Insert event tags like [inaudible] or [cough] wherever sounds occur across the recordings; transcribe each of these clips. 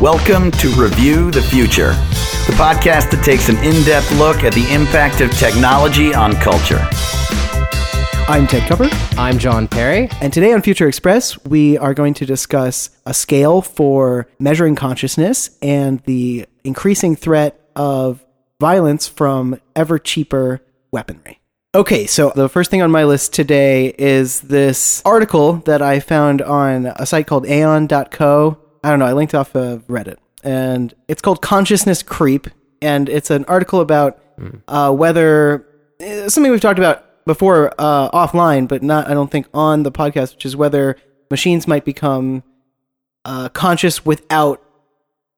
Welcome to Review the Future, the podcast that takes an in depth look at the impact of technology on culture. I'm Ted Kupper, I'm John Perry. and today on Future Express, we are going to discuss a scale for measuring consciousness and the increasing threat of violence from ever cheaper weaponry. Okay, so the first thing on my list today is this article that I found on a site called aeon.co. I don't know, I linked off of Reddit. And it's called Consciousness Creep. And it's an article about uh, whether eh, something we've talked about before uh, offline, but not, I don't think, on the podcast, which is whether machines might become uh, conscious without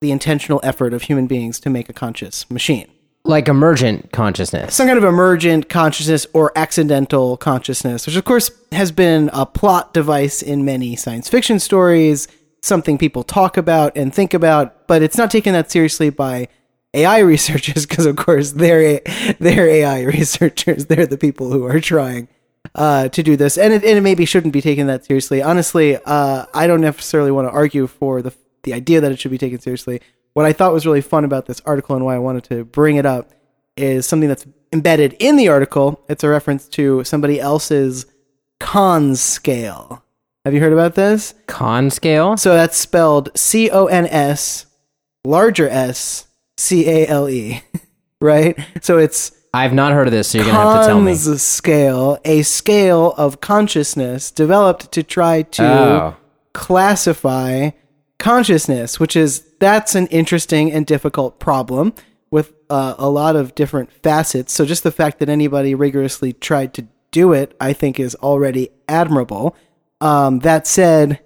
the intentional effort of human beings to make a conscious machine Like emergent consciousness. some kind of emergent consciousness or accidental consciousness, which of course has been a plot device in many science fiction stories, something people talk about and think about, but it's not taken that seriously by AI [laughs] researchers because of course they're they're AI [laughs] researchers. They're the people who are trying uh, to do this, and it, and it maybe shouldn't be taken that seriously. Honestly, uh, I don't necessarily want to argue for the the idea that it should be taken seriously. What I thought was really fun about this article and why I wanted to bring it up is something that's embedded in the article. It's a reference to somebody else's ConsScale. Have you heard about this? ConsScale? So that's spelled C O N S, larger S, C A L E, [laughs] right? So it's I've not heard of this, so you're going to have to tell me. ConsScale, a scale of consciousness developed to try to Oh. classify consciousness, which is that's an interesting and difficult problem with uh, a lot of different facets. So just the fact that anybody rigorously tried to do it, I think, is already admirable. Um, that said,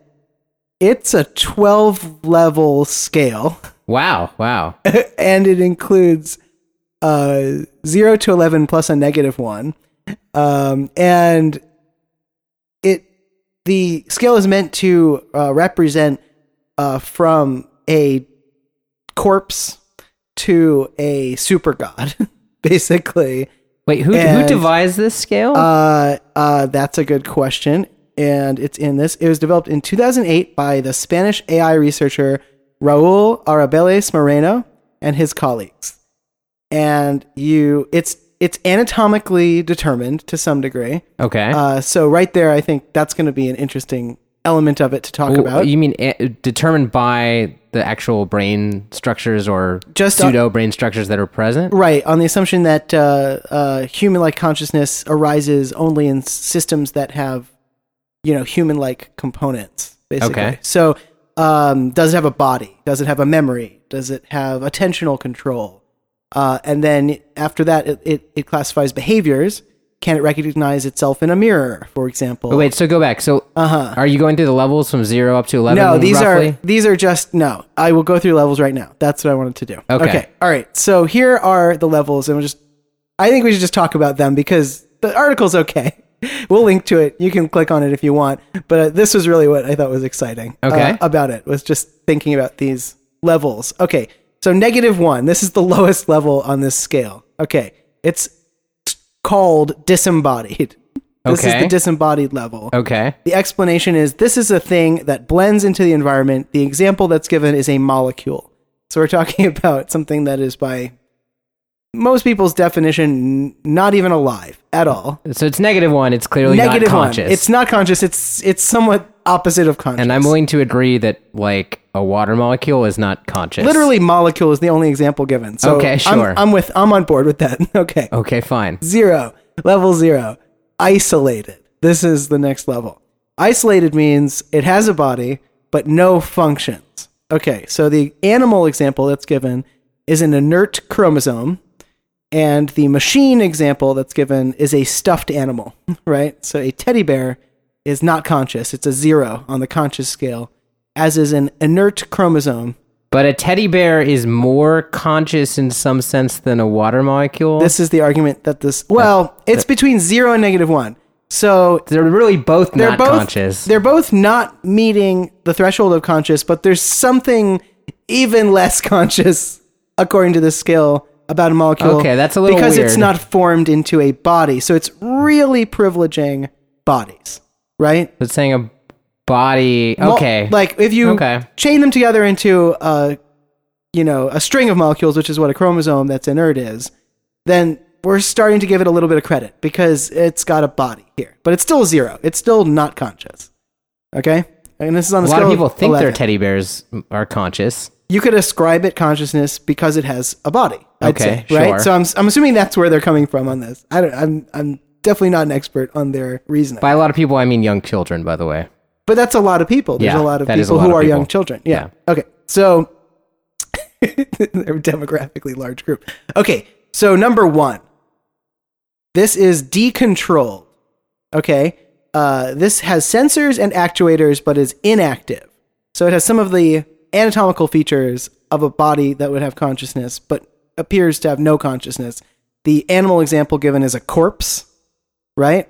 it's a 12 level scale, Wow, wow. [laughs] and it includes uh, 0 to 11 plus a negative 1. Um, and it the scale is meant to uh, represent uh, from a corpse to a super god, [laughs] basically. Wait, who, who devised this scale? Uh, uh, that's a good question, and it's in this. It was developed in 2008 by the Spanish AI researcher Raúl Arrabales Moreno and his colleagues. And you, it's it's anatomically determined to some degree. okay. Uh, so right there, I think that's going to be an interesting element of it to talk Well, about. You mean a- determined by the actual brain structures or Just, uh, pseudo brain structures that are present? Right, on the assumption that uh, uh, human-like consciousness arises only in s- systems that have, you know, human-like components. Basically. Okay. So, um, does it have a body? Does it have a memory? Does it have attentional control? Uh, and then after that, it, it, it classifies behaviors. Can it recognize itself in a mirror, for example? Oh, wait, so go back. So Uh-huh. are you going through the levels from 0 up to 11 No, these roughly? are these are just no. I will go through levels right now. That's what I wanted to do. Okay. All right. So here are the levels, and we'll just. I think we should just talk about them because the article's okay. [laughs] We'll link to it. You can click on it if you want. But uh, this was really what I thought was exciting. uh, Okay. about it was just thinking about these levels. Okay. So negative one. This is the [laughs] lowest level on this scale. Okay. It's called disembodied. [laughs] This is the disembodied level. Okay. The explanation is this is a thing that blends into the environment. The example that's given is a molecule. So we're talking [laughs] about something that is by most people's definition not even alive at all. So it's negative one. It's clearly Negative not one. conscious. It's not conscious. It's it's somewhat opposite of conscious. and I'm willing to agree that like a water molecule is not conscious. literally molecule is the only example given. So Okay, I'm- sure. I'm, with I'm on board with that. [laughs] Okay. Okay, fine. Zero. Level zero. Isolated. This is the next level. Isolated means it has a body, but no functions. Okay, so the animal example that's given is an inert chromosome, and the machine example that's given is a stuffed animal, [laughs] right? So a teddy bear is not conscious. It's a zero on the conscious scale, as is an inert chromosome. But a teddy bear is more conscious in some sense than a water molecule. This is the argument that this, well, it's between zero and negative one. So They're really both they're not both conscious. they're both not meeting the threshold of conscious, but there's something even less [laughs] conscious according to the scale about a molecule. Okay, that's a little because it's not formed into a body, so it's really privileging bodies, right? It's saying a body. Okay. like if you Okay. chain them together into a, you know, a string of molecules, which is what a chromosome that's inert is, then we're starting to give it a little bit of credit because it's got a body here, but it's still zero. It's still not conscious. Okay, and this is on a a, lot of people think 11. their teddy bears are conscious. You could ascribe it consciousness because it has a body. I'd Okay, say, right? sure. So I'm I'm assuming that's where they're coming from on this. I don't. I'm I'm definitely not an expert on their reasoning. By a lot of people, I mean young children, by the way. But that's a lot of people. There's Yeah, a lot of that is a people lot who of are young people. children. Yeah. Okay. So [laughs] they're a demographically large group. Okay. So number one, this is decontrolled. Okay. Uh, this has sensors and actuators, but is inactive. So it has some of the anatomical features of a body that would have consciousness, but appears to have no consciousness. The animal example given is a corpse, right?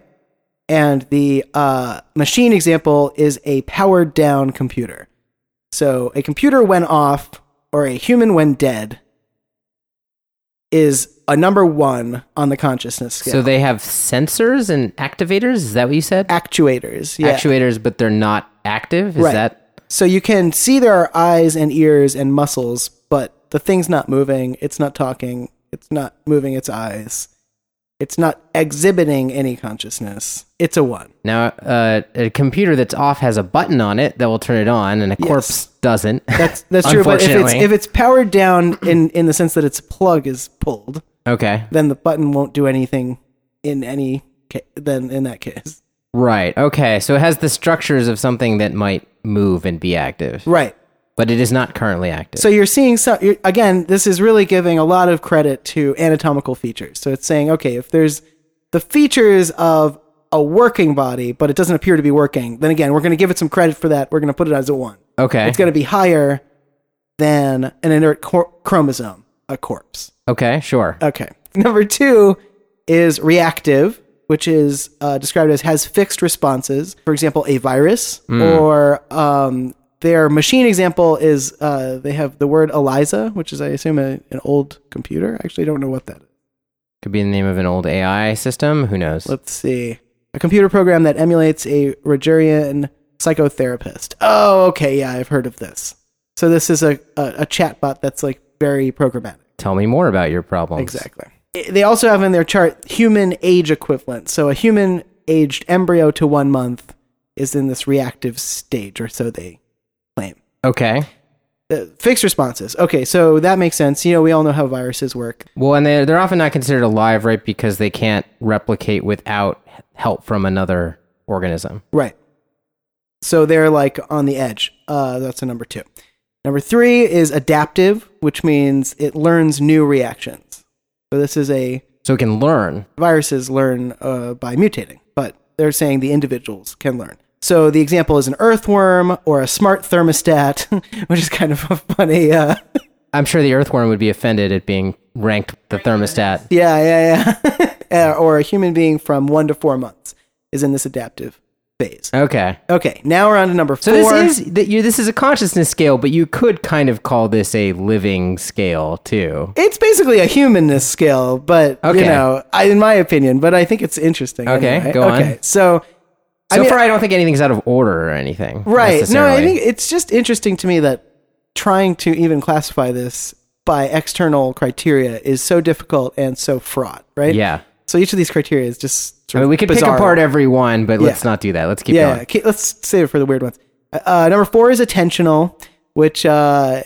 and the uh, machine example is a powered down computer. So a computer when off or a human when dead is a number one on the consciousness scale. So they have sensors and activators. Is that what you said? actuators, yeah. Actuators, but they're not active. Is Right. that so you can see there are eyes and ears and muscles, but the thing's not moving. It's not talking. It's not moving its eyes. It's not exhibiting any consciousness. It's a one. now uh, a computer that's off has a button on it that will turn it on, and a corpse doesn't? That's that's true. But if it's if it's powered down in in the sense that its plug is pulled, okay, then the button won't do anything in any ca- then in that case. right. Okay, so it has the structures of something that might move and be active, Right. but it is not currently active. So you're seeing some you're, again. This is really giving a lot of credit to anatomical features. So it's saying, okay, if there's the features of a working body, but it doesn't appear to be working, then again, we're going to give it some credit for that. We're going to put it as a one. okay, It's going to be higher than an inert cor- chromosome, a corpse. okay, sure. Okay. Number two is reactive, which is uh, described as has fixed responses. For example, a virus, or um, their machine example is uh, they have the word ELIZA, which is, I assume, a, an old computer. I actually don't know what that is. Could be the name of an old AI system. Who knows? Let's see. A computer program that emulates a Rogerian psychotherapist. Oh, okay. Yeah, I've heard of this. So this is a, a, a chatbot that's like very programmatic. Tell me more about your problems. Exactly. They also have in their chart human age equivalent. So a human aged embryo to one month is in this reactive stage, or so they claim. Okay. Uh, fixed responses. Okay, so that makes sense. You know, we all know how viruses work. Well, and they're, they're often not considered alive, right? Because they can't replicate without help from another organism. Right. So they're like on the edge. Uh, that's a number two. Number three is adaptive, which means it learns new reactions. So this is a So it can learn. viruses learn uh, by mutating, but they're saying the individuals can learn. So the example is an earthworm or a smart thermostat, [laughs] which is kind of a funny. Uh, [laughs] I'm sure the earthworm would be offended at being ranked the thermostat. yeah, yeah, yeah. [laughs] Uh, or a human being from one to four months is in this adaptive phase. Okay. Okay, now we're on to number So four. this is that you this is a consciousness scale, but you could kind of call this a living scale too. it's basically a humanness scale, but you Okay. know, I, in my opinion, but I think it's interesting. Okay, anyway. go on. Okay, so So I mean, far, I don't think anything's out of order or anything. Right. No, I think it's just interesting to me that trying to even classify this by external criteria is so difficult and so fraught, right? Yeah. So each of these criteria is just sort I mean, we could pick apart every one, but let's Yeah. not do that. Let's keep yeah, going. Okay, let's save it for the weird ones. Uh, number four is attentional, which uh,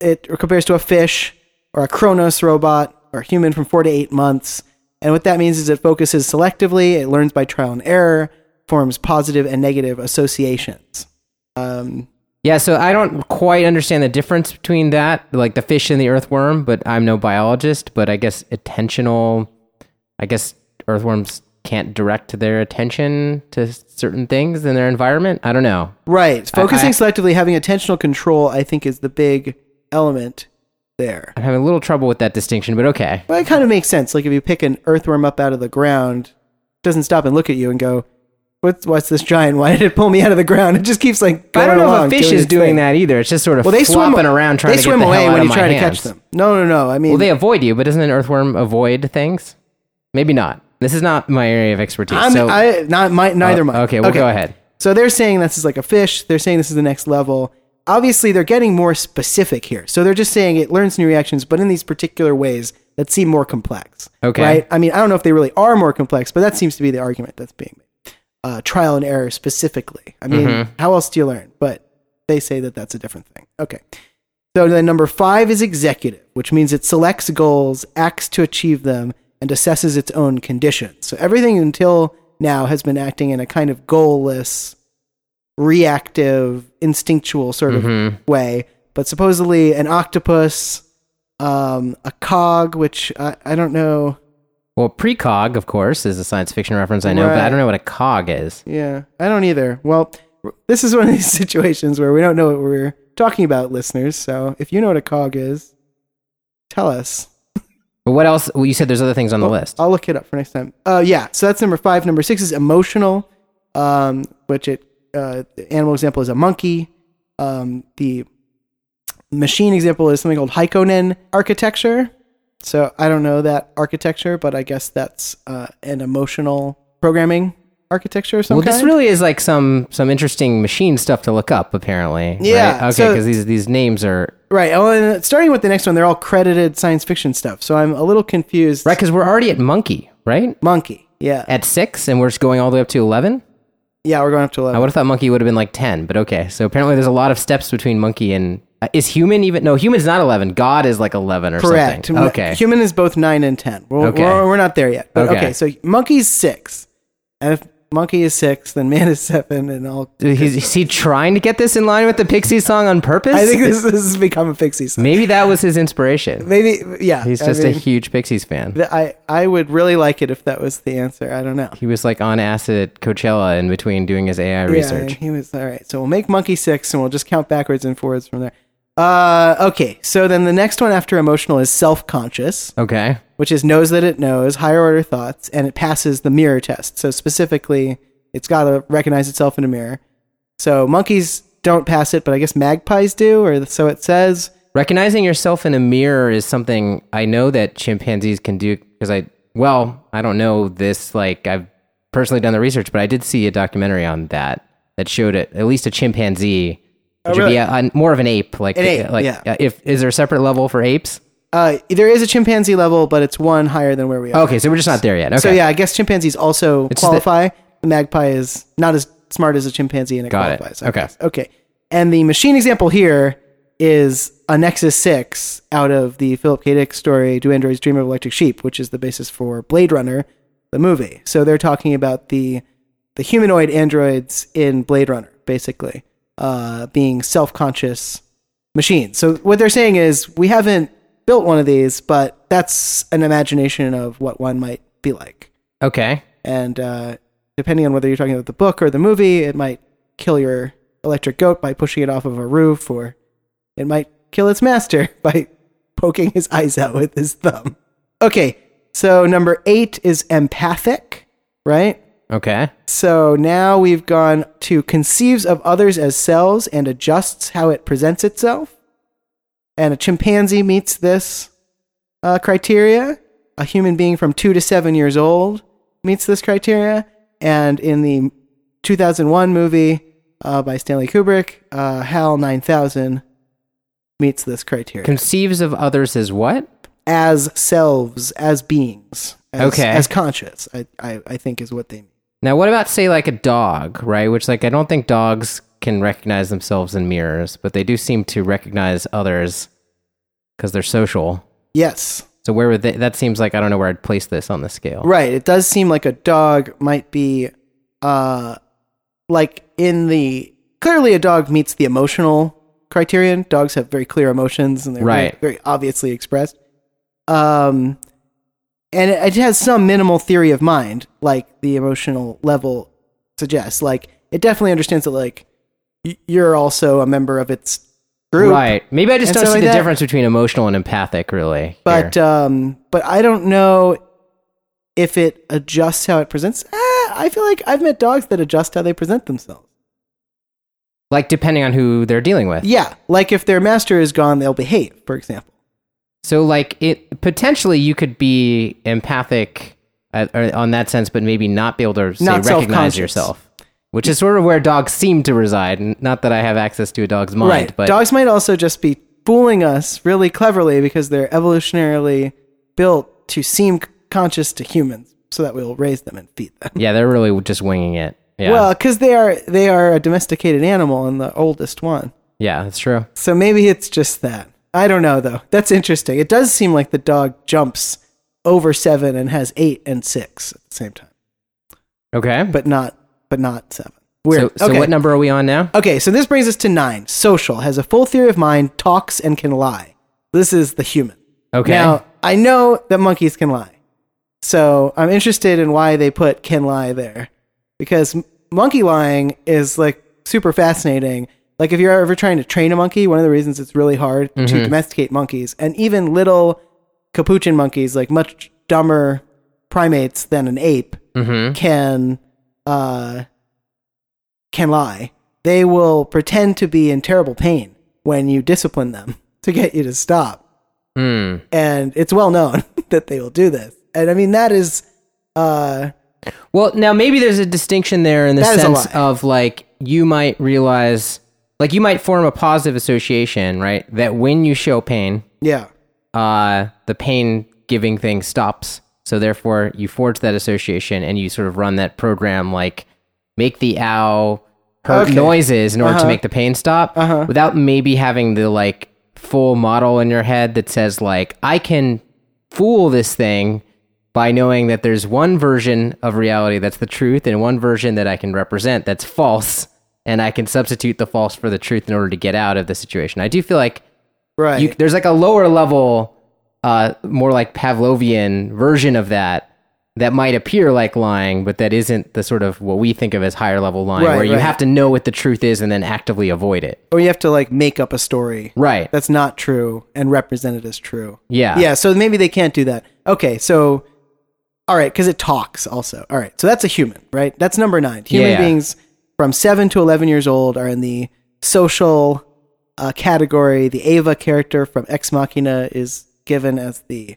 it compares to a fish or a CRONOS robot or a human from four to eight months. And what that means is it focuses selectively, it learns by trial and error, forms positive and negative associations. Um, Yeah, so I don't quite understand the difference between that, like the fish and the earthworm, but I'm no biologist, but I guess attentional I guess earthworms can't direct their attention to certain things in their environment. I don't know. Right. Focusing I- selectively, having attentional control, I think, is the big element there. I'm having a little trouble with that distinction, but okay. Well, it kind of makes sense. Like if you pick an earthworm up out of the ground, it doesn't stop and look at you and go, "What's what's this giant? Why [laughs] did it pull me out of the ground?" It just keeps like I don't know along, if a fish doing is doing thing. that either. It's just sort of Well, they swim around trying they to swim away when you try to hands. catch them. No, no, no. I mean, Well, they avoid you, but doesn't an earthworm avoid things? Maybe not. This is not my area of expertise. I'm so I not my neither. mine. okay, well, go ahead. So they're saying this is like a fish. They're saying this is the next level. Obviously, they're getting more specific here. So they're just saying it learns new reactions, but in these particular ways that seem more complex. Okay. Right? I mean, I don't know if they really are more complex, but that seems to be the argument that's being made. Uh, trial and error specifically. I mean, how else do you learn? But they say that that's a different thing. Okay. So then number five is executive, which means it selects goals, acts to achieve them, and assesses its own conditions. So everything until now has been acting in a kind of goalless, reactive, instinctual sort of way. But supposedly an octopus, um, a cog, which I, I don't know. Well, precog, of course, is a science fiction reference I know, but I don't know what a cog is. Yeah, I don't either. Well, this is one of these [laughs] situations where we don't know what we're talking about, listeners. So if you know what a cog is, tell us. But what else? Well, you said there's other things on the list. I'll look it up for next time. Uh, yeah, so that's number five. Number six is emotional, um, which it uh, the animal example is a monkey. Um, the machine example is something called Haikonen architecture. So I don't know that architecture, but I guess that's uh, an emotional programming architecture. or something. Well, this really is like some some interesting machine stuff to look up. Apparently, Yeah, Right? Okay, so- because these these names are Right. Oh, and starting with the next one, they're all credited science fiction stuff. So I'm a little confused. right because we're already at monkey, right? Monkey. Yeah. At six, and we're just going all the way up to eleven. Yeah, we're going up to eleven. I would have thought monkey would have been like ten, but okay. So apparently, there's a lot of steps between monkey and uh, is human even? No, human's not eleven. God is like eleven or Correct. something. Okay. Human is both 9 and 10. We're, Okay. we're, we're not there yet. But okay. Okay. so monkey's 6. And if monkey is 6, then man is 7 and all. Is, is he trying to get this in line with the Pixie song on purpose? I think this, this has become a Pixie song. Maybe that was his inspiration. Maybe, yeah. He's I just mean, a huge Pixies fan. th- I, I would really like it if that was the answer. I don't know. He was like on acid at Coachella in between doing his AI research. Yeah, he was all right. So we'll make monkey six, and we'll just count backwards and forwards from there. Uh, okay. So then the next one after emotional is self-conscious, Okay. which is knows that it knows higher order thoughts, and it passes the mirror test. So specifically, it's got to recognize itself in a mirror. So monkeys don't pass it, but I guess magpies do, or so it says. Recognizing yourself in a mirror is something I know that chimpanzees can do because I, well, I don't know this. Like, I've personally done the research, but I did see a documentary on that that showed it, at least a chimpanzee, which would be really? a, a- more of an ape. Like, An ape, like yeah. uh, if is there a separate level for apes? Uh, there is a chimpanzee level, but it's one higher than where we are. Okay, so we're just not there yet. Okay. So yeah, I guess chimpanzees also It's qualify. The, magpie is not as smart as a chimpanzee, and it Got qualifies. I Okay. Okay. And the machine example here is a Nexus Six out of the Philip K. Dick story "Do Androids Dream of Electric Sheep," which is the basis for Blade Runner, the movie. So they're talking about the the humanoid androids in Blade Runner, basically uh, being self-conscious machines. So what they're saying is we haven't built one of these, but that's an imagination of what one might be like. okay. And uh, depending on whether you're talking about the book or the movie, it might kill your electric goat by pushing it off of a roof, or it might kill its master [laughs] by poking his eyes out with his thumb. Okay, so number eight is empathic, right? Okay. So now we've gone to conceives of others as cells and adjusts how it presents itself. And a chimpanzee meets this uh, criteria. A human being from two to seven years old meets this criteria. And in the 2001 movie uh, by Stanley Kubrick, uh, HAL 9000 meets this criteria Conceives of others as what? as selves, as beings, as, Okay. as conscious. I, I, I think is what they mean. Now, what about say like a dog, right? Which like I don't think dogs can recognize themselves in mirrors, but they do seem to recognize others because they're social. Yes, So where would they? That seems like I don't know where I'd place this on the scale. Right. It does seem like a dog might be uh like in the clearly a dog meets the emotional criterion. Dogs have very clear emotions and they're Right. very, very obviously expressed. Um and it, it has some minimal theory of mind like the emotional level suggests. Like it definitely understands that like y- you're also a member of its group. Right. Maybe I just And don't see like the that. difference between emotional and empathic, really. But here. um, but I don't know if it adjusts how it presents. Ah, I feel like I've met dogs that adjust how they present themselves. like depending on who they're dealing with. Yeah, like if their master is gone, they'll behave. For example. So like it potentially you could be empathic uh, on that sense, but maybe not be able to say, Not recognize yourself. which is sort of where dogs seem to reside. Not that I have access to a dog's mind, right. but Dogs might also just be fooling us really cleverly because they're evolutionarily built to seem conscious to humans so that we'll raise them and feed them. yeah, they're really just winging it. Yeah, Well, because they are they are a domesticated animal and the oldest one. yeah, that's true. So maybe it's just that. I don't know though. That's interesting. It does seem like the dog jumps over seven and has eight and six at the same time, Okay, but not but not seven. so, Weird. so okay. what number are we on now? Okay, so this brings us to nine. Social has a full theory of mind, talks and can lie. This is the human. Okay, Now I know that monkeys can lie, so I'm interested in why they put can lie there, because m- monkey lying is like super fascinating. Like if you're ever trying to train a monkey, one of the reasons it's really hard to domesticate monkeys, and even little capuchin monkeys, like much dumber primates than an ape, can uh, can lie. They will pretend to be in terrible pain when you discipline them [laughs] to get you to stop Hmm. and it's well known [laughs] that they will do this. And I mean that is uh Well, now maybe there's a distinction there in the That is a sense of like you might realize, like you might form a positive association, right? That when you show pain, yeah. uh, the pain giving thing stops. So therefore, you forge that association and you sort of run that program like make the owl hurt Okay. noises in order to Uh-huh. make the pain stop without maybe having the like full model in your head that says like I can fool this thing by knowing that there's one version of reality that's the truth and one version that I can represent that's false and I can substitute the false for the truth in order to get out of the situation. I do feel like Right. you, there's like a lower level, uh, more like Pavlovian version of that that might appear like lying, but that isn't the sort of what we think of as higher level lying, Right, where you right. have to know what the truth is and then actively avoid it. or you have to like make up a story Right. that's not true and represent it as true. Yeah. Yeah, so maybe they can't do that. Okay, so all right, because it talks also. All right, so that's a human, right? That's number nine. Human Yeah. beings from seven to eleven years old are in the social uh, category. The Ava character from Ex Machina is given as the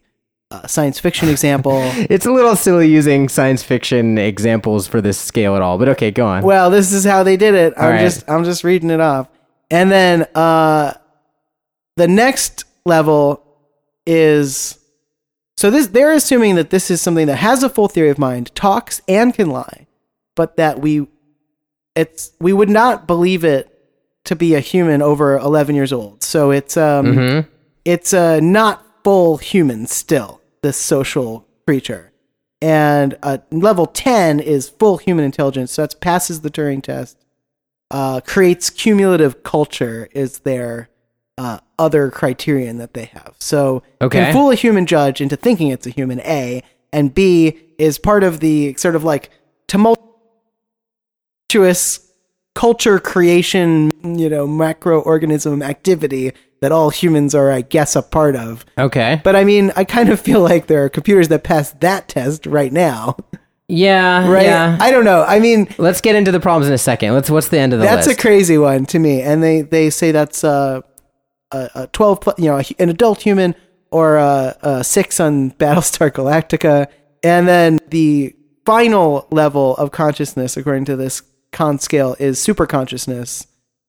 uh, science fiction example. [laughs] It's a little silly using science fiction examples for this scale at all, but okay, go on. well, this is how they did it. I'm right. just I'm just reading it off. And then uh the next level is so this they're assuming that this is something that has a full theory of mind, talks and can lie, but that we it's we would not believe it to be a human over 11 years old. So it's um Mhm. it's uh, not full human still, this social creature. And uh, level 10 is full human intelligence. So that passes the Turing test. Uh, creates cumulative culture is their uh, other criterion that they have. So Okay. can fool a human judge into thinking it's a human, A, and B is part of the sort of like tumultuous culture creation, you know, macroorganism activity that all humans are, I guess, a part of. Okay. But I mean, I kind of feel like there are computers that pass that test right now, Yeah. [laughs] right? Yeah. I don't know. I mean, Let's get into the problems in a second. Let's. What's the end of the that's list? a crazy one to me, and they they say that's uh, a, a twelve, you know, an adult human or a, a six on [laughs] Battlestar Galactica, and then the final level of consciousness, according to this ConsScale, is super consciousness.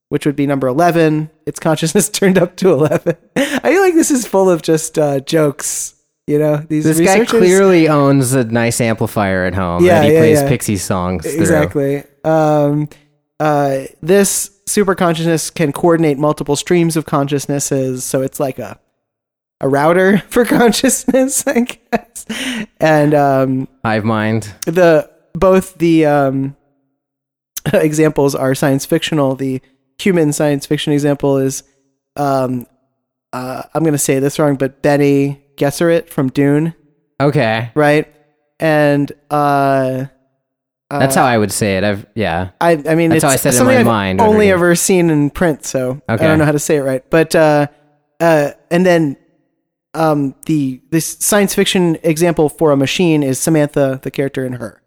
Which would be number eleven. Its consciousness [laughs] turned up to eleven. I feel like this is full of just uh, jokes. You know, these this guy clearly owns a nice amplifier at home Yeah, that he yeah, plays yeah. Pixie songs through. Exactly. Um, uh, this super consciousness can coordinate multiple streams of consciousnesses, so it's like a a router [laughs] for consciousness, I guess. And um, Hive mind. the both the um, [laughs] examples are science fictional. The human science fiction example is um, uh, I'm going to say this wrong, but Bene Gesserit from Dune, Okay. right? And uh, That's how I would say it. I've yeah. I, I mean, That's it's how I said it in my I've mind only underneath. ever seen in print, so I don't know how to say it right. But uh, uh, and then um, the this science fiction example for a machine is Samantha, the character in her.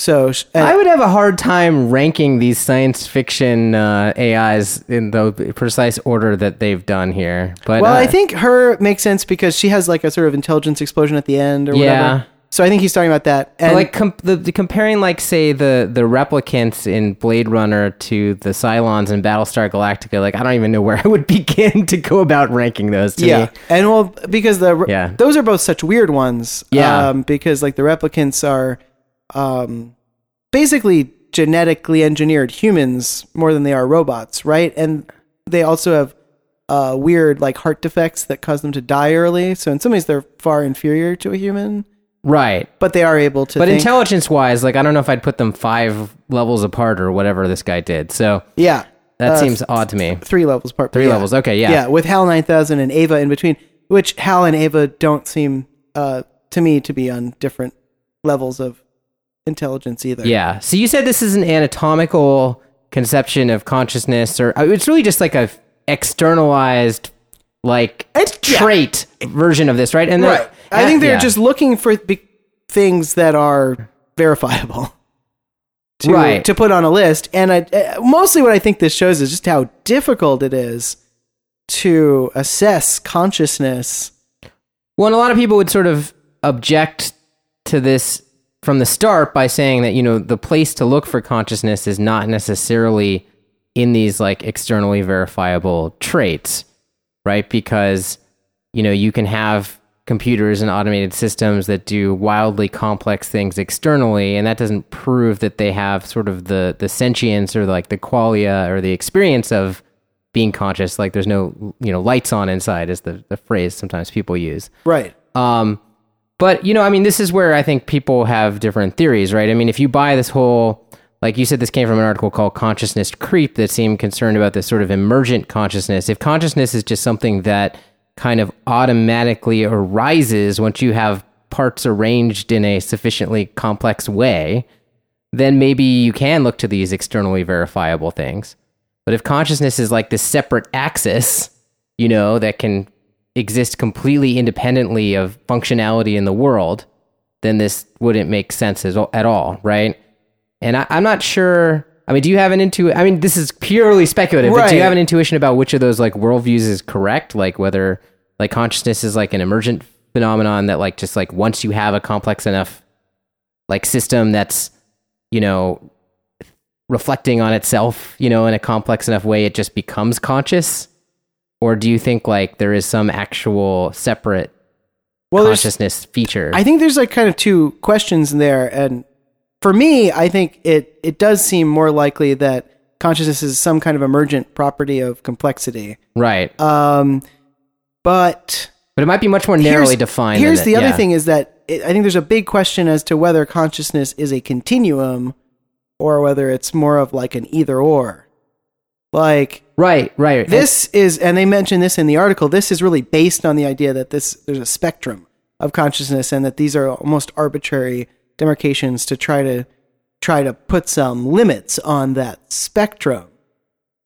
So uh, I would have a hard time ranking these science fiction uh, AIs in the precise order that they've done here. But well, uh, I think her makes sense because she has like a sort of intelligence explosion at the end or Yeah. whatever. So I think he's talking about that. And But like com- the, the comparing like say the the replicants in Blade Runner to the Cylons in Battlestar Galactica, like I don't even know where I would [laughs] begin to go about ranking those. To yeah, me. and well, because the Yeah. those are both such weird ones. Yeah. um, because like the replicants are, um, basically genetically engineered humans more than they are robots, right? And they also have uh, weird like heart defects that cause them to die early. So in some ways, they're far inferior to a human, right. but they are able to. But think. intelligence wise, like I don't know if I'd put them five levels apart or whatever this guy did. So yeah, that uh, seems odd to me. three levels apart. Three yeah. levels, okay, yeah. yeah, with Hal nine thousand and Ava in between, which Hal and Ava don't seem uh, to me to be on different levels of intelligence either. Yeah. So you said this is an anatomical conception of consciousness, or uh, it's really just like a externalized, like It's- yeah. trait version of this, right? And right. I think they're yeah. just looking for be- things that are verifiable. [laughs] To, Right. to put on a list, and I, uh, mostly what I think this shows is just how difficult it is to assess consciousness. Well, and a lot of people would sort of object to this from the start by saying that, you know, the place to look for consciousness is not necessarily in these like externally verifiable traits, right? Because, you know, you can have computers and automated systems that do wildly complex things externally, and that doesn't prove that they have sort of the the sentience or like the qualia or the experience of being conscious. Like there's no, you know, lights on inside is the, the phrase sometimes people use. Right. Um, but you know, I mean, this is where I think people have different theories, right? I mean, if you buy this whole, like you said, this came from an article called "Consciousness Creep" that seemed concerned about this sort of emergent consciousness. If consciousness is just something that kind of automatically arises once you have parts arranged in a sufficiently complex way, then maybe you can look to these externally verifiable things. But if consciousness is like this separate axis, you know, that can exist completely independently of functionality in the world, then this wouldn't make sense as, at all, right? And I, I'm not sure. I mean, do you have an intu? I mean, this is purely speculative. But do you have an intuition about which of those like worldviews is correct? Like whether like consciousness is like an emergent phenomenon that like just like once you have a complex enough like system that's you know reflecting on itself, you know, in a complex enough way, it just becomes conscious? Or do you think like there is some actual separate Well, consciousness feature? I think there's like kind of two questions in there, and for me, I think it it does seem more likely that consciousness is some kind of emergent property of complexity. right. Um, but but it might be much more narrowly here's, defined. Here's the it- other yeah. thing is that it, I think there's a big question as to whether consciousness is a continuum or whether it's more of like an either or. Like Right, right. this is, and they mention this in the article. This is really based on the idea that this there's a spectrum of consciousness, and that these are almost arbitrary demarcations to try to try to put some limits on that spectrum.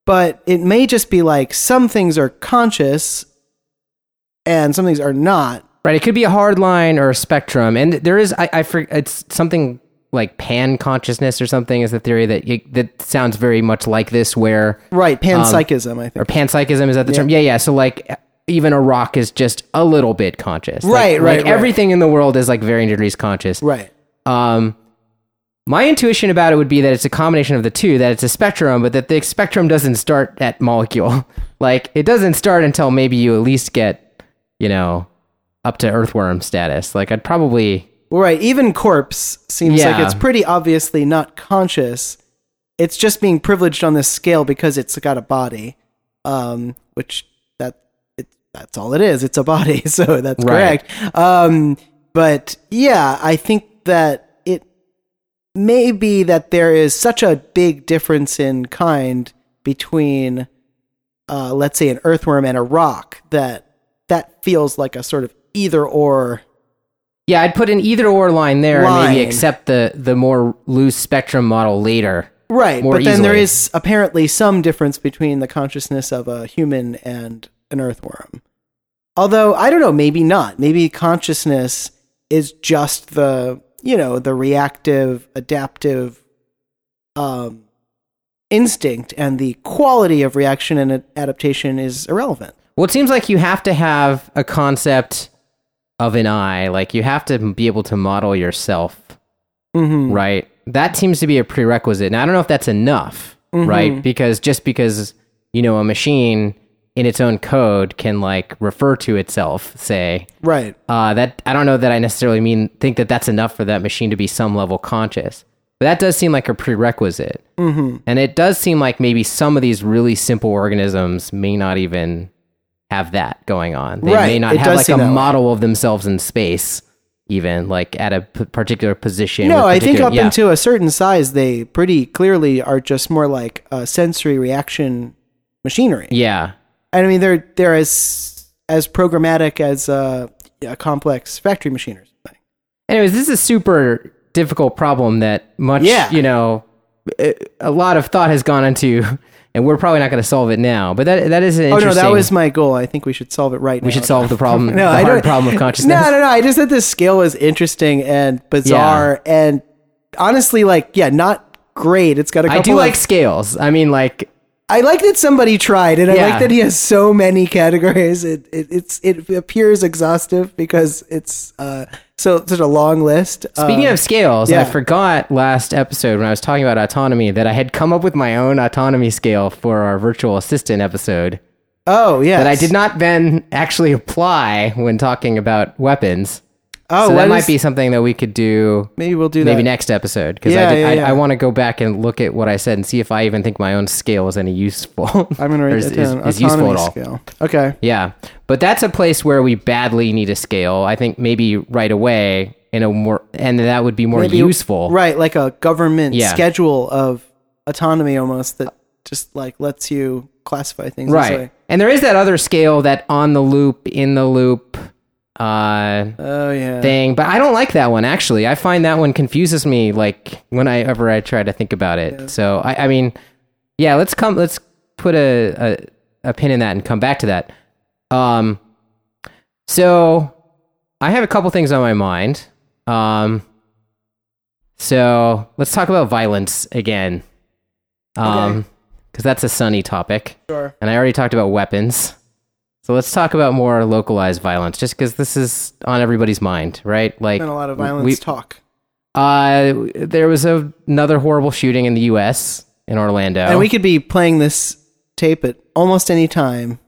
But it may just be like some things are conscious, and some things are not. Right, it could be a hard line or a spectrum, and there is I, I it's something like pan consciousness or something is the theory that you, that sounds very much like this, where Right, panpsychism. I think or panpsychism is that the term? Yeah, yeah. So like even a rock is just a little bit conscious, Like- Right, right, Like right. everything in the world is like varying degrees conscious. Right. Um, my intuition about it would be that it's a combination of the two, that it's a spectrum, but that the spectrum doesn't start at molecule. [laughs] like it doesn't start until maybe you at least get, you know, up to earthworm status. Like I'd probably Well, right. Even corpse seems like it's pretty obviously not conscious. It's just being privileged on this scale because it's got a body, um, which that it, that's all it is. It's a body, [laughs] so that's Right. correct. Um, but yeah, I think that it may be that there is such a big difference in kind between, uh, let's say, an earthworm and a rock that that feels like a sort of either or yeah, I'd put an either or line there and maybe accept the the more loose spectrum model later. Right, but then there is apparently some difference between the consciousness of a human and an earthworm. Although I don't know, maybe not. Maybe consciousness is just the you know the reactive, adaptive um, instinct, and the quality of reaction and adaptation is irrelevant. Well, it seems like you have to have a concept of an eye. Like you have to be able to model yourself, Mm-hmm. right? That seems to be a prerequisite. And I don't know if that's enough, Mm-hmm. right? Because just because, you know, a machine in its own code can like refer to itself, say, Right. uh, that I don't know that I necessarily mean think that that's enough for that machine to be some level conscious. But that does seem like a prerequisite, mm-hmm. and it does seem like maybe some of these really simple organisms may not even have that going on. They may not It have like a that way. model of themselves in space, even like at a p- particular position. No, with I think up yeah. into a certain size, they pretty clearly are just more like uh, sensory reaction machinery. yeah, And I mean, they're they're as as programmatic as uh, a complex factory machine or something. Anyways, this is a super difficult problem that much, Yeah. you know, a- a lot of thought has gone into, and we're probably not going to solve it now. But that that is an interesting. Oh no, that was my goal. I think we should solve it right now. we should solve the problem, [laughs] No, the I hard problem of consciousness. No, no, no. I just thought this scale was interesting and bizarre, and honestly, like, yeah, not great. It's got a couple. I do of- like scales. I mean, like, I like that somebody tried, and I Yeah. like that he has so many categories. It, it it's it appears exhaustive because it's uh so such a long list. speaking Um, of scales, yeah. I forgot last episode when I was talking about autonomy that I had come up with my own autonomy scale for our virtual assistant episode oh yeah, that I did not then actually apply when talking about weapons. Oh, so that might is- be something that we could do Maybe we'll do maybe that. next episode because Yeah, I, yeah, I, yeah. I want to go back and look at what I said and see if I even think my own scale is any useful. [laughs] I'm gonna write is, that is- down. is useful at all. scale. Okay. Yeah, but that's a place where we badly need a scale. I think maybe right away in a more and that would be more Maybe- useful. Right, like a government schedule of autonomy almost that just like lets you classify things. This Right. And there is that other scale that on the loop, in the loop uh Oh yeah. thing, but I don't like that one actually. I find that one confuses me like whenever I try to think about it. So I, I mean, yeah, let's come let's put a, a a pin in that and come back to that. Um so I have a couple things on my mind. Um so let's talk about violence again. Um Okay. because that's a sunny topic. Sure. And I already talked about weapons. So let's talk about more localized violence, just because this is on everybody's mind, right? Like, Been a lot of violence we- talk. uh, there was a, another horrible shooting in the U.S. in Orlando. And we could be playing this tape at almost any time,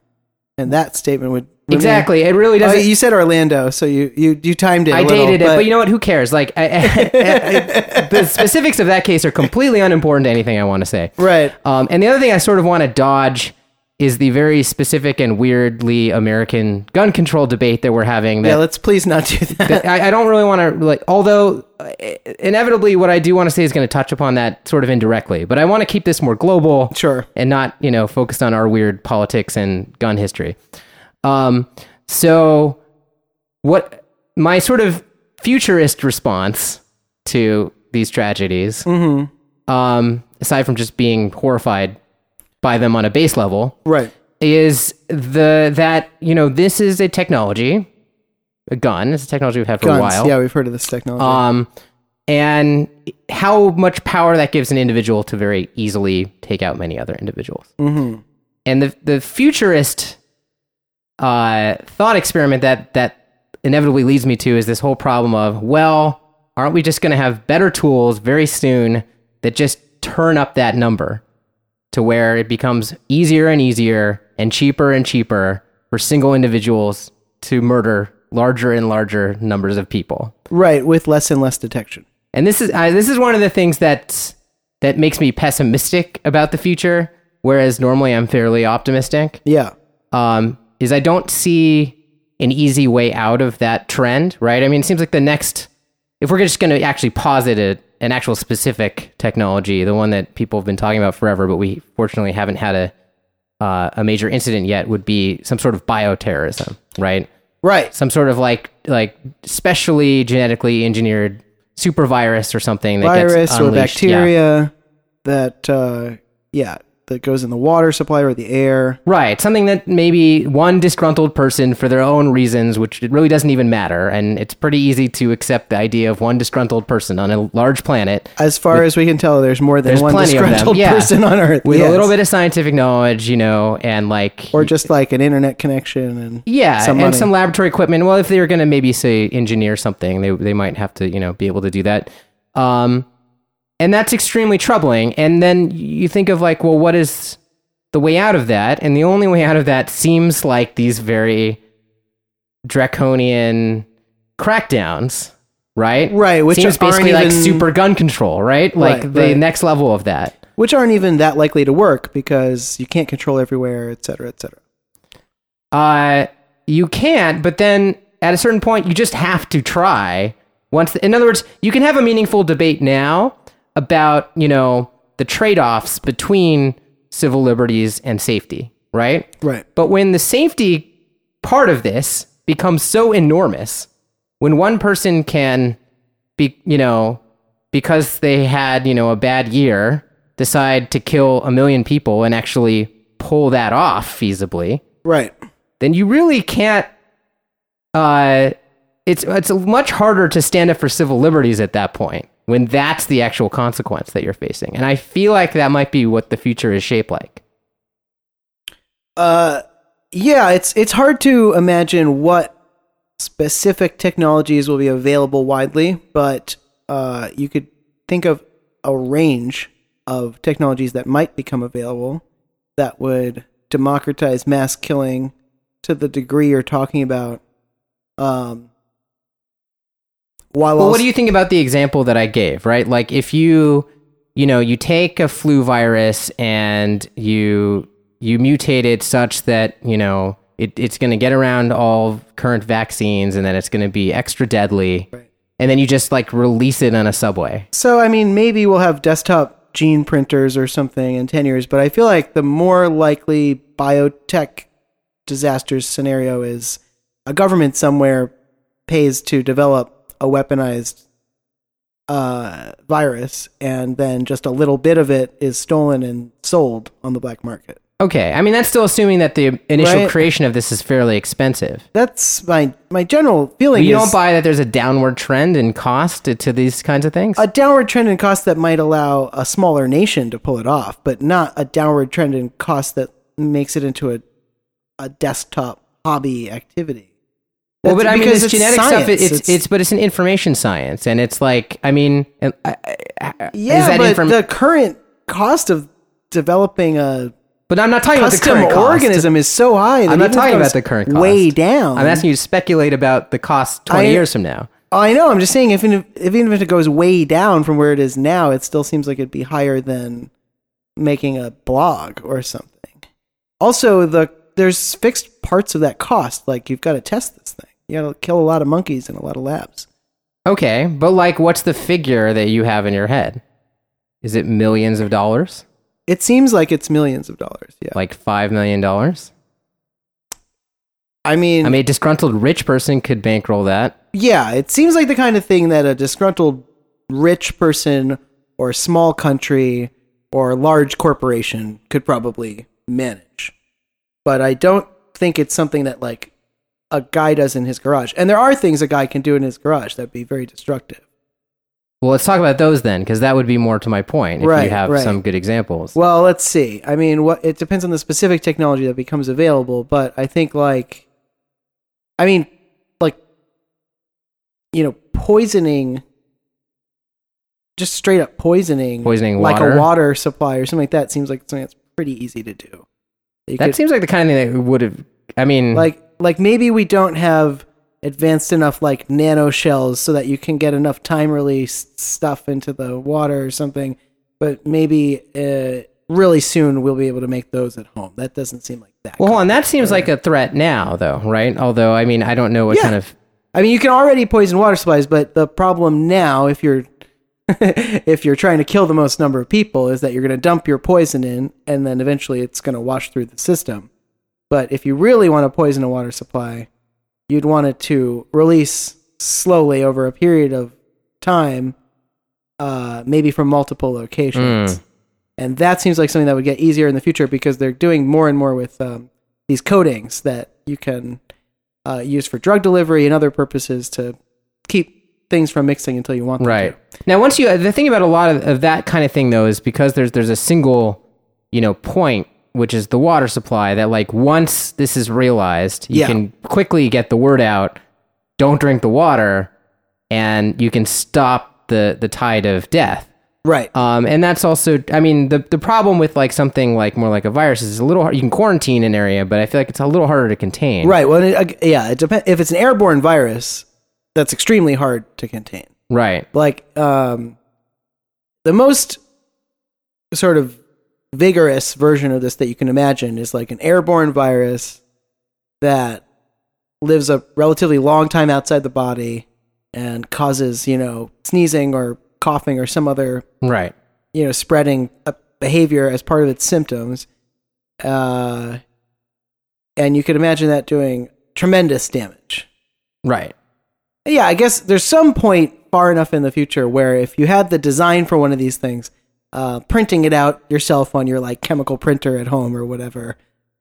and that statement would exactly. It really Oh, doesn't. you said Orlando, so you you you timed it. I dated it, but you know what? Who cares? Like, I, [laughs] I- the specifics of that case are completely unimportant to anything I want to say. right. Um, and the other thing I sort of want to dodge is the very specific and weirdly American gun control debate that we're having. That Yeah, let's please not do that. I, I don't really want to like although uh, inevitably what i do want to say is going to touch upon that sort of indirectly but i want to keep this more global Sure. and not you know focused on our weird politics and gun history um so what my sort of futurist response to these tragedies um aside from just being horrified by them on a base level Right. is the that you know this is a technology a gun it's a technology we've had for Guns. a while Yeah, we've heard of this technology. um and how much power that gives an individual to very easily take out many other individuals mm-hmm. and the the futurist uh thought experiment that that inevitably leads me to is this whole problem of well aren't we just going to have better tools very soon that just turn up that number to where it becomes easier and easier and cheaper and cheaper for single individuals to murder larger and larger numbers of people Right, with less and less detection. and this is uh, this is one of the things that that makes me pessimistic about the future whereas normally i'm fairly optimistic Yeah. um, is I don't see an easy way out of that trend, right? I mean, it seems like the next, if we're just going to actually posit a, an actual specific technology, the one that people have been talking about forever, but we fortunately haven't had a uh, a major incident yet, would be some sort of bioterrorism, right? Right. Some sort of like like specially genetically engineered super virus or something that Virus gets or unleashed. Yeah. bacteria that uh yeah, that goes in the water supply or the air. Right. Something that maybe one disgruntled person for their own reasons, which it really doesn't even matter. And it's pretty easy to accept the idea of one disgruntled person on a large planet. As far as we can tell, there's more than There's one plenty of them, disgruntled yeah. person on Earth. With yes. a little bit of scientific knowledge, you know, and like. or just like an internet connection and yeah, some and some laboratory equipment. Well, if they were going to maybe say engineer something, they they might have to you know be able to do that. Um, and that's extremely troubling. And then you think of like, well, what is the way out of that? And the only way out of that seems like these very draconian crackdowns, right? Right, which seems aren't basically like even- super gun control, right? Like Right, the right. next level of that. which aren't even that likely to work because you can't control everywhere, et cetera, et cetera. Uh, you can't, but then at a certain point, you just have to try. Once, in other words, you can have a meaningful debate now about you know the trade-offs between civil liberties and safety, right? Right. But when the safety part of this becomes so enormous, when one person can be, you know, because they had, you know, a bad year, decide to kill a million people and actually pull that off feasibly, Right. then you really can't uh it's it's much harder to stand up for civil liberties at that point when that's the actual consequence that you're facing. And I feel like that might be what the future is shaped like. Uh, yeah, it's it's hard to imagine what specific technologies will be available widely, but uh, you could think of a range of technologies that might become available that would democratize mass killing to the degree you're talking about. Um, while Well, what do you think about the example that I gave, right? Like if you, you know, you take a flu virus and you you mutate it such that, you know, it, it's going to get around all current vaccines and then it's going to be extra deadly. Right. And then you just like release it on a subway. So, I mean, maybe we'll have desktop gene printers or something in 10 years, but I feel like the more likely biotech disasters scenario is a government somewhere pays to develop a weaponized uh, virus, and then just a little bit of it is stolen and sold on the black market. Okay. I mean, that's still assuming that the initial Right. creation of this is fairly expensive. That's my my general feeling. You is don't buy that there's a downward trend in cost to, to these kinds of things? a downward trend in cost that might allow a smaller nation to pull it off, but not a downward trend in cost that makes it into a a desktop hobby activity. Well, but I mean, this it's genetic stuff, it, science. it's, it's, but it's an information science. And it's like, I mean, yeah, but inform- the current cost of developing a but I'm not talking about the current cost. organism is so high. That I'm not talking about the current cost. Way down. I'm asking you to speculate about the cost 20 I- years from now. I know. I'm just saying, if, if even if it goes way down from where it is now, it still seems like it'd be higher than making a blog or something. Also, the there's fixed parts of that cost. Like you've got to test this thing. You got to kill a lot of monkeys in a lot of labs. Okay, but like, what's the figure that you have in your head? Is it millions of dollars? It seems like it's millions of dollars. Yeah. Like $5 million? I mean, I mean, a disgruntled rich person could bankroll that. yeah, it seems like the kind of thing that a disgruntled rich person or small country or large corporation could probably manage. But I don't think it's something that like a guy does in his garage. And there are things a guy can do in his garage that'd be very destructive. Well, let's talk about those then, because that would be more to my point if Right, you have right. some good examples. Well, let's see. I mean, what it depends on the specific technology that becomes available, but I think like I mean, like you know, poisoning just straight up poisoning Poisoning like water? a water supply or something like that seems like something that's pretty easy to do. You that could- seems like the kind of thing that would have. I mean, like like maybe we don't have advanced enough like nano shells so that you can get enough time release stuff into the water or something but maybe uh, really soon we'll be able to make those at home that doesn't seem like that well, hold on. That seems like a threat now, though, right? Although, I mean, I don't know what Yeah. kind of. i mean you can already poison water supplies but the problem now if you're [laughs] if you're trying to kill the most number of people is that you're going to dump your poison in and then eventually it's going to wash through the system but if you really want to poison a water supply you'd want it to release slowly over a period of time uh, maybe from multiple locations Mm. and that seems like something that would get easier in the future because they're doing more and more with um, these coatings that you can uh, use for drug delivery and other purposes to keep things from mixing until you want them Right. to. Now, once you the thing about a lot of, of that kind of thing though is because there's there's a single, you know, point which is the water supply that like once this is realized, you Yeah. can quickly get the word out, don't drink the water, and you can stop the the tide of death. Right. Um, and that's also, I mean, the the problem with like something like more like a virus is a little hard. You can quarantine an area, but I feel like it's a little harder to contain. Right. Well, it, uh, yeah. It depends. If it's an airborne virus, that's extremely hard to contain. Right. Like um, the most sort of vigorous version of this that you can imagine is like an airborne virus that lives a relatively long time outside the body and causes you know sneezing or coughing or some other Right. you know spreading a behavior as part of its symptoms uh, and you could imagine that doing tremendous damage Right. Yeah i guess there's some point far enough in the future where if you had the design for one of these things uh, printing it out yourself on your like chemical printer at home or whatever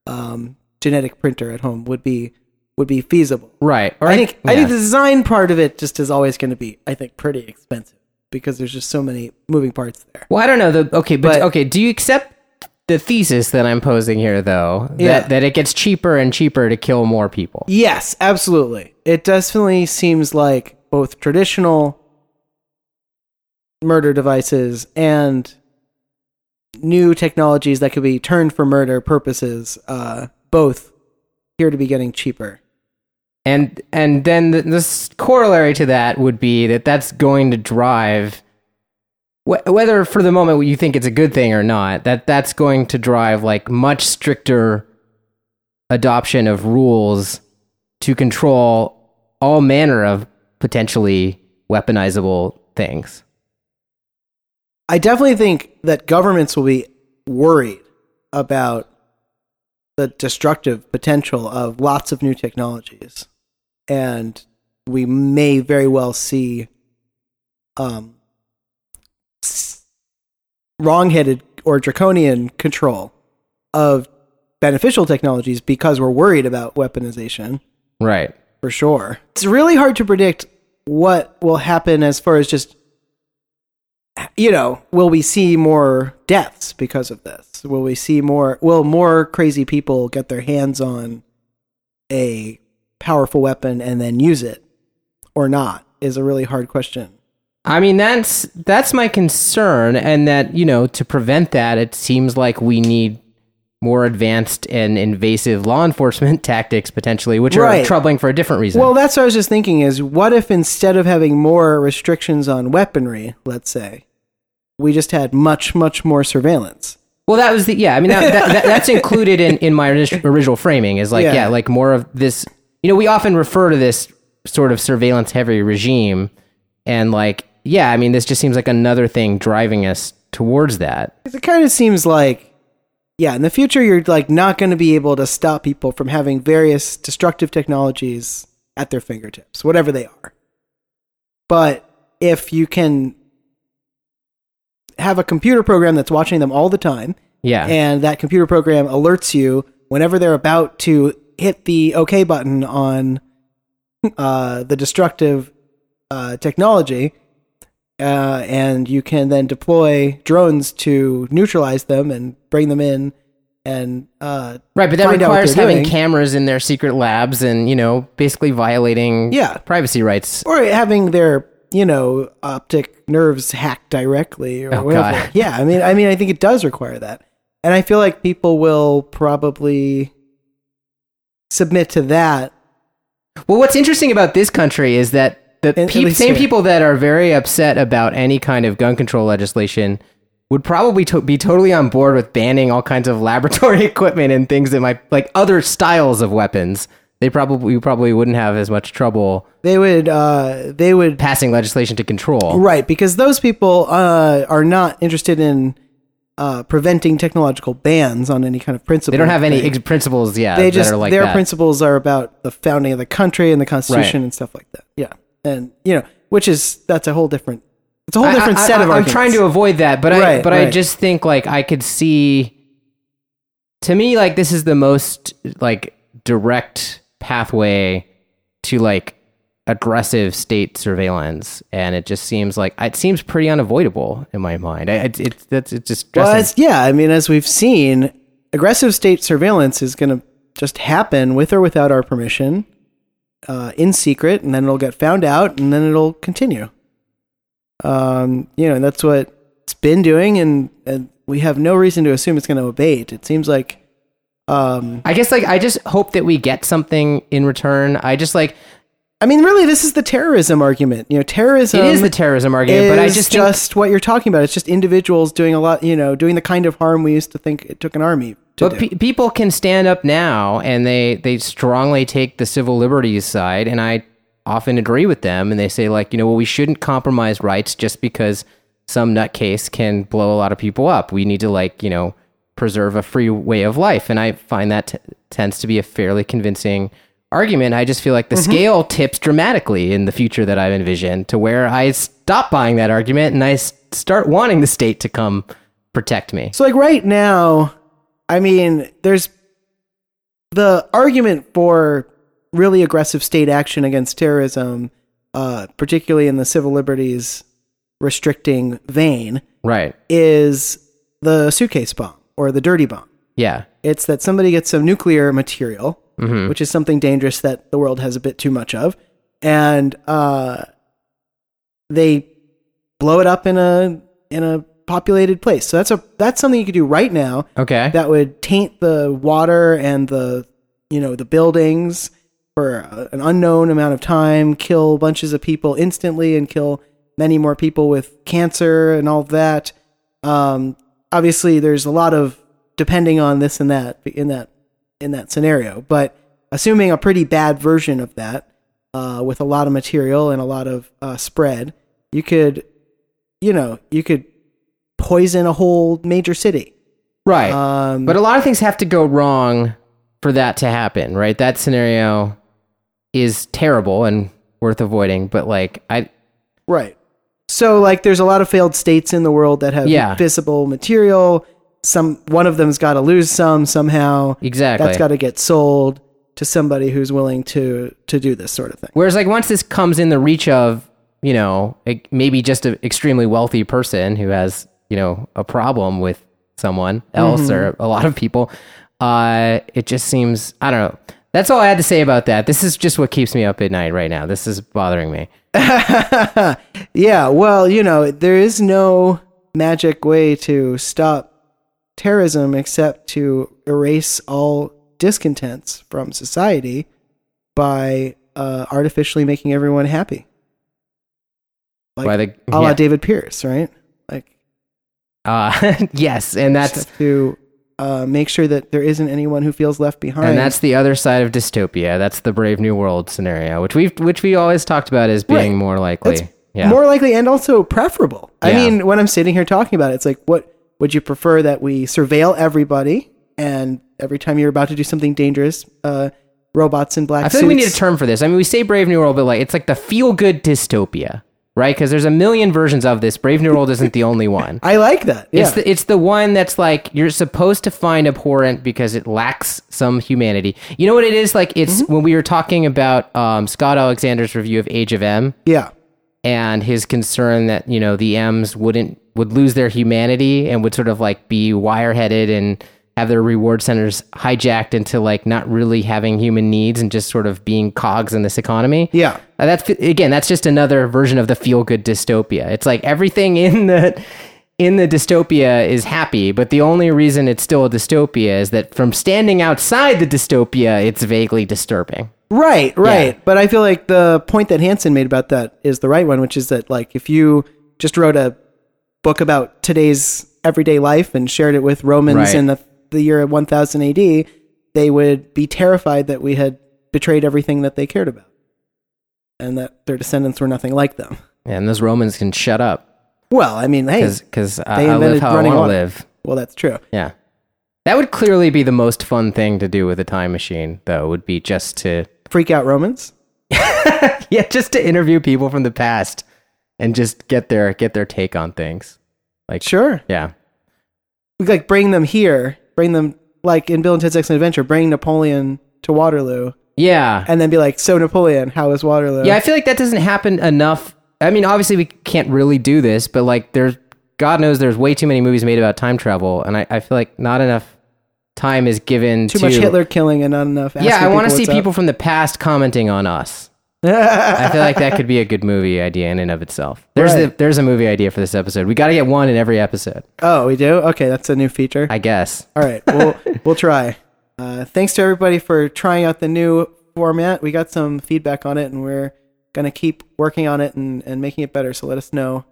um, genetic printer at home would be would be feasible Right. Or I think I think the design part of it just is always going to be I think pretty expensive because there's just so many moving parts there. Well, I don't know. The okay, but, But- okay. Do you accept the thesis that I'm posing here, though? That Yeah. that it gets cheaper and cheaper to kill more people. Yes, absolutely. It definitely seems like both traditional murder devices and new technologies that could be turned for murder purposes uh, both appear to be getting cheaper. And and then the, the corollary to that would be that that's going to drive wh- whether for the moment you think it's a good thing or not. That that's going to drive like much stricter adoption of rules to control all manner of potentially weaponizable things. I definitely think that governments will be worried about the destructive potential of lots of new technologies. And we may very well see um, wrong-headed or draconian control of beneficial technologies because we're worried about weaponization Right. for sure. It's really hard to predict what will happen as far as just you know, will we see more deaths because of this? Will we see more will more crazy people get their hands on a powerful weapon and then use it or not is a really hard question. I mean that's that's my concern and that you know to prevent that it seems like we need more advanced and invasive law enforcement [laughs] tactics potentially which Right. are troubling for a different reason. Well, that's what I was just thinking is what if instead of having more restrictions on weaponry, let's say, we just had much much more surveillance. Well, that was the yeah. I mean, that, that, that, that's included in in my original framing is like yeah. Yeah. like more of this. You know, we often refer to this sort of surveillance heavy regime, and like yeah, I mean, this just seems like another thing driving us towards that. It kind of seems like, yeah, in the future, you're like not going to be able to stop people from having various destructive technologies at their fingertips, whatever they are. But if you can have a computer program that's watching them all the time, Yeah, and that computer program alerts you whenever they're about to hit the OK button on uh, the destructive uh, technology, uh, and you can then deploy drones to neutralize them and bring them in and uh, right. But that find out what requires having doing. cameras in their secret labs and you know basically violating Yeah. privacy rights. or having their you know optic nerves hacked directly or Oh, whatever. God. Yeah, I mean, I mean, I think it does require that, and I feel like people will probably submit to that. Well, what's interesting about this country is that the peop- least same here. people that are very upset about any kind of gun control legislation would probably to- be totally on board with banning all kinds of [laughs] laboratory equipment and things that might like other styles of weapons. They probably probably wouldn't have as much trouble They would, uh, they would, passing legislation to control. right? Because those people uh, are not interested in uh, preventing technological bans on any kind of principle. They don't have any ex- principles, yeah, they that just are like their that. principles are about the founding of the country and the constitution Right. and stuff like that. Yeah, and you know, which is that's a whole different It's a whole different I, set I, of I'm arguments. trying to avoid that, but I Right, but I just think like I could see. To me, like this is the most like direct pathway to like aggressive state surveillance, and it just seems like it seems pretty unavoidable in my mind. I- It, it, that's it just Well, it's, yeah, I mean, as we've seen, aggressive state surveillance is going to just happen with or without our permission, uh, in secret, and then it'll get found out, and then it'll continue. Um, you know, and that's what it's been doing, and, and we have no reason to assume it's going to abate. It seems like, um, I guess like I just hope that we get something in return. I just like I mean, really, this is the terrorism argument. You know, terrorism. it is the terrorism argument, but I just just what you're talking about. It's just individuals doing a lot, you know, doing the kind of harm we used to think it took an army But pe- people can stand up now and they they strongly take the civil liberties side and I often agree with them and they say like, you know, well we shouldn't compromise rights just because some nutcase can blow a lot of people up. We need to like, you know, preserve a free way of life and I find that t- tends to be a fairly convincing argument. I just feel like the mm-hmm. scale tips dramatically in the future that I've envisioned to where I stop buying that argument and I s- start wanting the state to come protect me. So, like right now, I mean, there's the argument for really aggressive state action against terrorism, uh, particularly in the civil liberties restricting vein, Right. is the suitcase bomb or the dirty bomb. Yeah. It's that somebody gets some nuclear material, Mhm. which is something dangerous that the world has a bit too much of, and uh, they blow it up in a in a populated place. So that's a that's something you could do right now Okay. that would taint the water and the you know the buildings for a- an unknown amount of time, kill bunches of people instantly, and kill many more people with cancer and all that. Um, obviously, there's a lot of depending on this and that in that in that scenario, but assuming a pretty bad version of that uh, with a lot of material and a lot of uh, spread, you could, you know, you could poison a whole major city. Right. Um, but a lot of things have to go wrong for that to happen, right? That scenario is terrible and worth avoiding, but like I Right. So like there's a lot of failed states in the world that have Yeah. fissile material. Some one of them's got to lose some somehow. exactly. That's got to get sold to somebody who's willing to to do this sort of thing. Whereas like once this comes in the reach of, you know, maybe just an extremely wealthy person who has, you know, a problem with someone else Mm-hmm. or a lot of people, uh it just seems I don't know. That's all I had to say about that. This is just what keeps me up at night right now. This is bothering me. [laughs] Yeah, well, you know, there is no magic way to stop terrorism except to erase all discontents from society by uh, artificially making everyone happy. Like, By the a la. David Pearce, right? Uh, [laughs] yes, and that's to uh, make sure that there isn't anyone who feels left behind. and that's the other side of dystopia. That's the Brave New World scenario, which we which we always talked about as being Right. more likely. That's yeah, more likely and also preferable. I mean, when I'm sitting here talking about it, it's like, what would you prefer that we surveil everybody and every time you're about to do something dangerous, uh, robots in black I feel suits? like we need a term for this. I mean, we say Brave New World, but like it's like the feel good dystopia, right? Because there's a million versions of this. Brave New World isn't the only one. [laughs] I like that. Yeah. It's the it's the one that's like you're supposed to find abhorrent because it lacks some humanity. You know what it is? Like it's Mm-hmm. when we were talking about um, Scott Alexander's review of Age of Em yeah. and his concern that you know the M's wouldn't would lose their humanity and would sort of like be wire-headed and have their reward centers hijacked into like not really having human needs and just sort of being cogs in this economy. Yeah. Uh, that's again, that's just another version of the feel-good dystopia. It's like everything [laughs] in the in the dystopia is happy, but the only reason it's still a dystopia is that from standing outside the dystopia, it's vaguely disturbing. Right, right. Yeah. But I feel like the point that Hanson made about that is the right one, which is that like if you just wrote a book about today's everyday life and shared it with Romans Right. in the, the year 1000 AD, they would be terrified that we had betrayed everything that they cared about and that their descendants were nothing like them. Yeah, And those Romans can shut up Well, I mean, hey, because I, They I live how I want to live. well, that's true. Yeah. That would clearly be the most fun thing to do with a time machine, though, would be just to Freak out Romans. [laughs] yeah, just to interview people from the past and just get their get their take on things. Like Sure. yeah. We like bring them here, bring them like in Bill and Ted's Excellent Adventure, bring Napoleon to Waterloo, Yeah. and then be like, "So Napoleon, how is Waterloo?" Yeah, I feel like that doesn't happen enough. I mean, obviously we can't really do this, but like there's God knows there's way too many movies made about time travel, and I, I feel like not enough time is given too to much Hitler killing and not enough. Yeah, I want to see what's up. people from the past commenting on us. I feel like that could be a good movie idea in and of itself. There's Right. the, there's a movie idea for this episode. We got to get one in every episode, oh, we do. Okay, that's a new feature. I guess. All right, we'll we'll try. Uh, thanks to everybody for trying out the new format. We got some feedback on it, and we're gonna keep working on it and, and making it better. So let us know.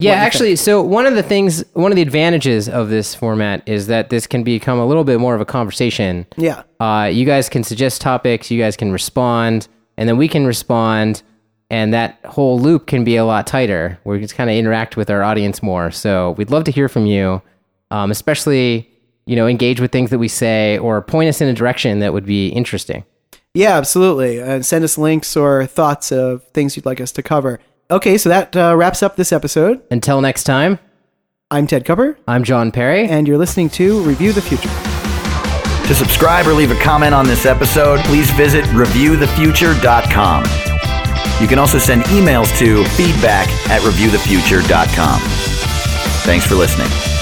Yeah, actually, so one of the things, one of the advantages of this format is that this can become a little bit more of a conversation. Yeah, Uh, you guys can suggest topics, you guys can respond, and then we can respond, and that whole loop can be a lot tighter. where We just kind of interact with our audience more. So we'd love to hear from you, um, especially you know engage with things that we say or point us in a direction that would be interesting. yeah, absolutely. And send us links or thoughts of things you'd like us to cover. Okay, so that uh, wraps up this episode. Until next time, I'm Ted Kupper, I'm John Perry. and you're listening to Review the Future. To subscribe or leave a comment on this episode, please visit reviewthefuture.com. You can also send emails to feedback at reviewthefuture.com. Thanks for listening.